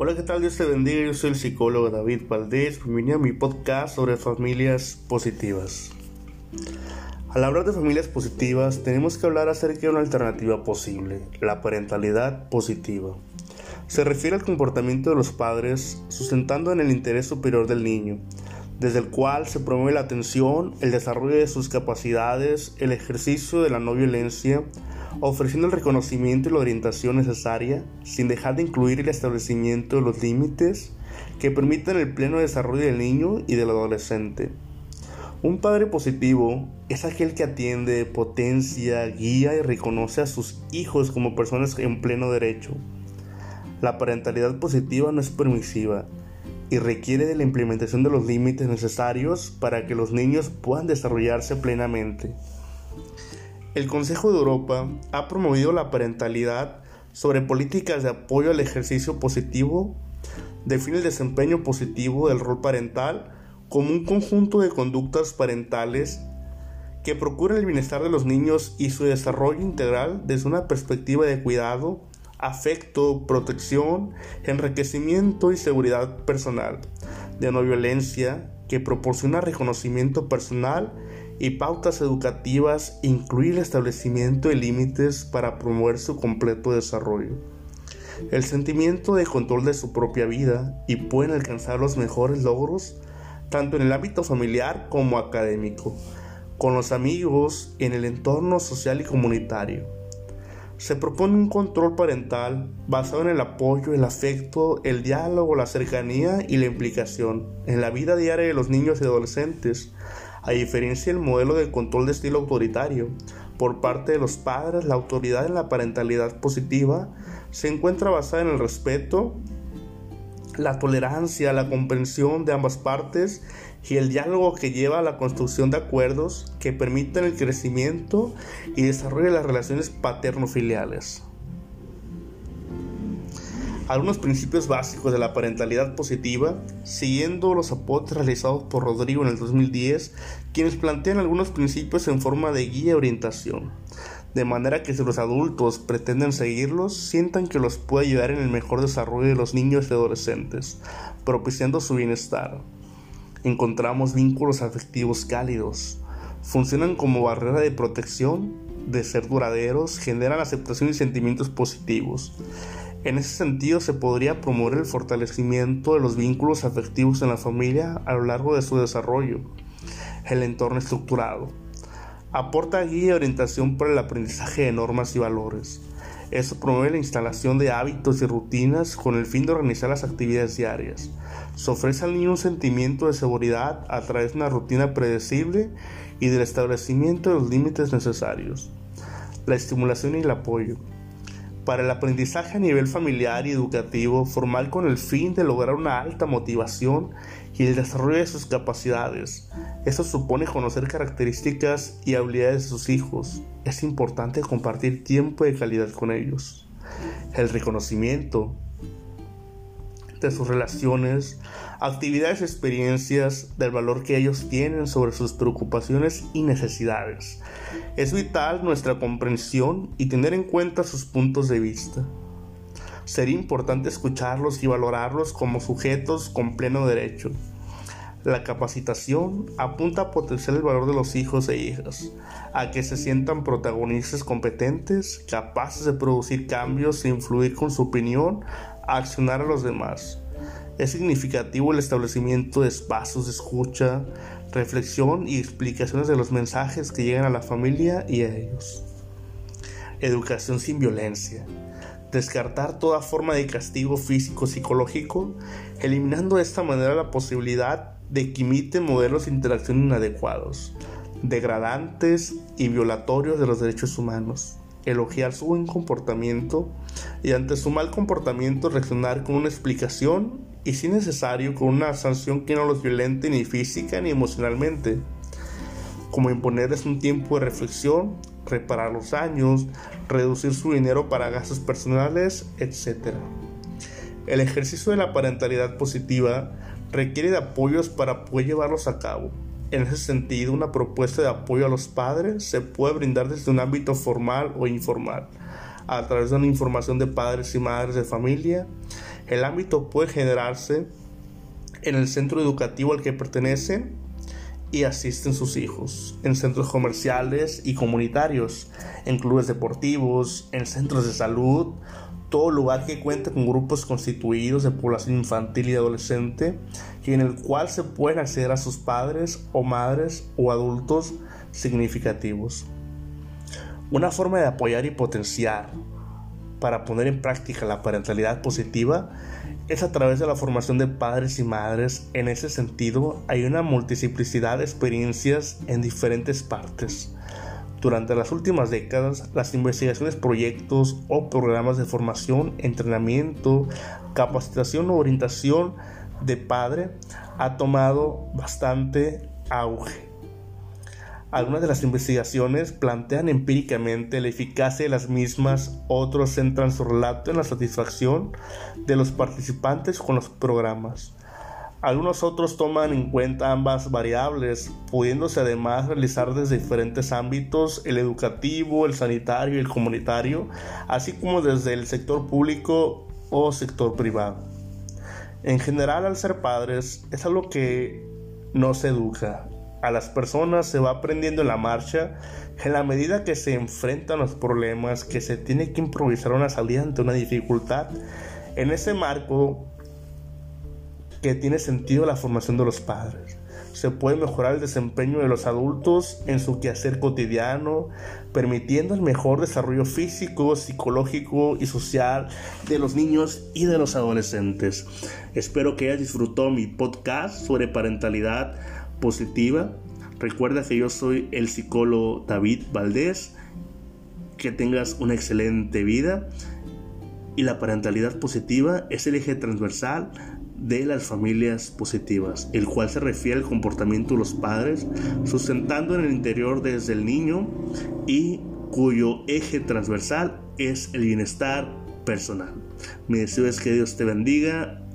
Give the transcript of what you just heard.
Hola, ¿qué tal? Dios te bendiga. Yo soy el psicólogo David Valdés. Bienvenido a mi podcast sobre familias positivas. Al hablar de familias positivas, tenemos que hablar acerca de una alternativa posible, la parentalidad positiva. Se refiere al comportamiento de los padres sustentando en el interés superior del niño, desde el cual se promueve la atención, el desarrollo de sus capacidades, el ejercicio de la no violencia, ofreciendo el reconocimiento y la orientación necesaria, sin dejar de incluir el establecimiento de los límites que permitan el pleno desarrollo del niño y del adolescente. Un padre positivo es aquel que atiende, potencia, guía y reconoce a sus hijos como personas en pleno derecho. La parentalidad positiva no es permisiva y requiere de la implementación de los límites necesarios para que los niños puedan desarrollarse plenamente. El Consejo de Europa ha promovido la parentalidad sobre políticas de apoyo al ejercicio positivo, define el desempeño positivo del rol parental como un conjunto de conductas parentales que procuran el bienestar de los niños y su desarrollo integral desde una perspectiva de cuidado, afecto, protección, enriquecimiento y seguridad personal, de no violencia, que proporciona reconocimiento personal y pautas educativas, incluir el establecimiento de límites para promover su completo desarrollo. El sentimiento de control de su propia vida y pueden alcanzar los mejores logros tanto en el ámbito familiar como académico, con los amigos, en el entorno social y comunitario. Se propone un control parental basado en el apoyo, el afecto, el diálogo, la cercanía y la implicación en la vida diaria de los niños y adolescentes, a diferencia del modelo de control de estilo autoritario, por parte de los padres, la autoridad en la parentalidad positiva se encuentra basada en el respeto, la tolerancia, la comprensión de ambas partes y el diálogo que lleva a la construcción de acuerdos que permiten el crecimiento y desarrollo de las relaciones paterno-filiales. Algunos principios básicos de la parentalidad positiva, siguiendo los aportes realizados por Rodrigo en el 2010, quienes plantean algunos principios en forma de guía y orientación de manera que si los adultos pretenden seguirlos, sientan que los puede ayudar en el mejor desarrollo de los niños y adolescentes, propiciando su bienestar. Encontramos vínculos afectivos cálidos, funcionan como barrera de protección, de ser duraderos, generan aceptación y sentimientos positivos. En ese sentido, se podría promover el fortalecimiento de los vínculos afectivos en la familia a lo largo de su desarrollo, el entorno estructurado Aporta guía y orientación para el aprendizaje de normas y valores. Eso promueve la instalación de hábitos y rutinas con el fin de organizar las actividades diarias. Se ofrece al niño un sentimiento de seguridad a través de una rutina predecible y del establecimiento de los límites necesarios. La estimulación y el apoyo. Para el aprendizaje a nivel familiar y educativo, formal con el fin de lograr una alta motivación y el desarrollo de sus capacidades. Esto supone conocer características y habilidades de sus hijos. Es importante compartir tiempo de calidad con ellos. El reconocimiento de sus relaciones, actividades experiencias, del valor que ellos tienen sobre sus preocupaciones y necesidades. Es vital nuestra comprensión y tener en cuenta sus puntos de vista sería importante escucharlos y valorarlos como sujetos con pleno derecho. La capacitación apunta a potenciar el valor de los hijos e hijas, a que se sientan protagonistas competentes, capaces de producir cambios e influir con su opinión accionar a los demás. Es significativo el establecimiento de espacios de escucha, reflexión y explicaciones de los mensajes que llegan a la familia y a ellos. Educación sin violencia descartar toda forma de castigo físico psicológico, eliminando de esta manera la posibilidad de que imiten modelos de interacción inadecuados, degradantes y violatorios de los derechos humanos, elogiar su buen comportamiento y ante su mal comportamiento reaccionar con una explicación y si necesario con una sanción que no los violente ni física ni emocionalmente, como imponerles un tiempo de reflexión reparar los daños, reducir su dinero para gastos personales, etc. El ejercicio de la parentalidad positiva requiere de apoyos para poder llevarlos a cabo. En ese sentido, una propuesta de apoyo a los padres se puede brindar desde un ámbito formal o informal, a través de una información de padres y madres de familia, El ámbito puede generarse en el centro educativo al que pertenecen y asisten sus hijos, en centros comerciales y comunitarios, en clubes deportivos, en centros de salud, todo lugar que cuenta con grupos constituidos de población infantil y adolescente y en el cual se pueden acceder a sus padres o madres o adultos significativos. Una forma de apoyar y potenciar para poner en práctica la parentalidad positiva es a través de la formación de padres y madres. En ese sentido, hay una multiplicidad de experiencias en diferentes partes. Durante las últimas décadas, las investigaciones, proyectos o programas de formación, entrenamiento, capacitación o orientación de padre ha tomado bastante auge. Algunas de las investigaciones plantean empíricamente la eficacia de las mismas, otros centran su relato en la satisfacción de los participantes con los programas. Algunos otros toman en cuenta ambas variables, pudiéndose además realizar desde diferentes ámbitos, el educativo, el sanitario el comunitario, así como desde el sector público o sector privado. En general, al ser padres, es algo que no se educa, a las personas se va aprendiendo en la marcha en la medida que se enfrentan los problemas, que se tiene que improvisar una salida ante una dificultad. En ese marco que tiene sentido la formación de los padres. Se puede mejorar el desempeño de los adultos en su quehacer cotidiano, permitiendo el mejor desarrollo físico, psicológico y social de los niños y de los adolescentes. Espero que hayas disfrutado mi podcast sobre parentalidad positiva. Recuerda que yo soy el psicólogo David Valdés. Que tengas una excelente vida. Y la parentalidad positiva es el eje transversal de las familias positivas, el cual se refiere al comportamiento de los padres, sustentando en el interior desde el niño y cuyo eje transversal es el bienestar personal. Mi deseo es que Dios te bendiga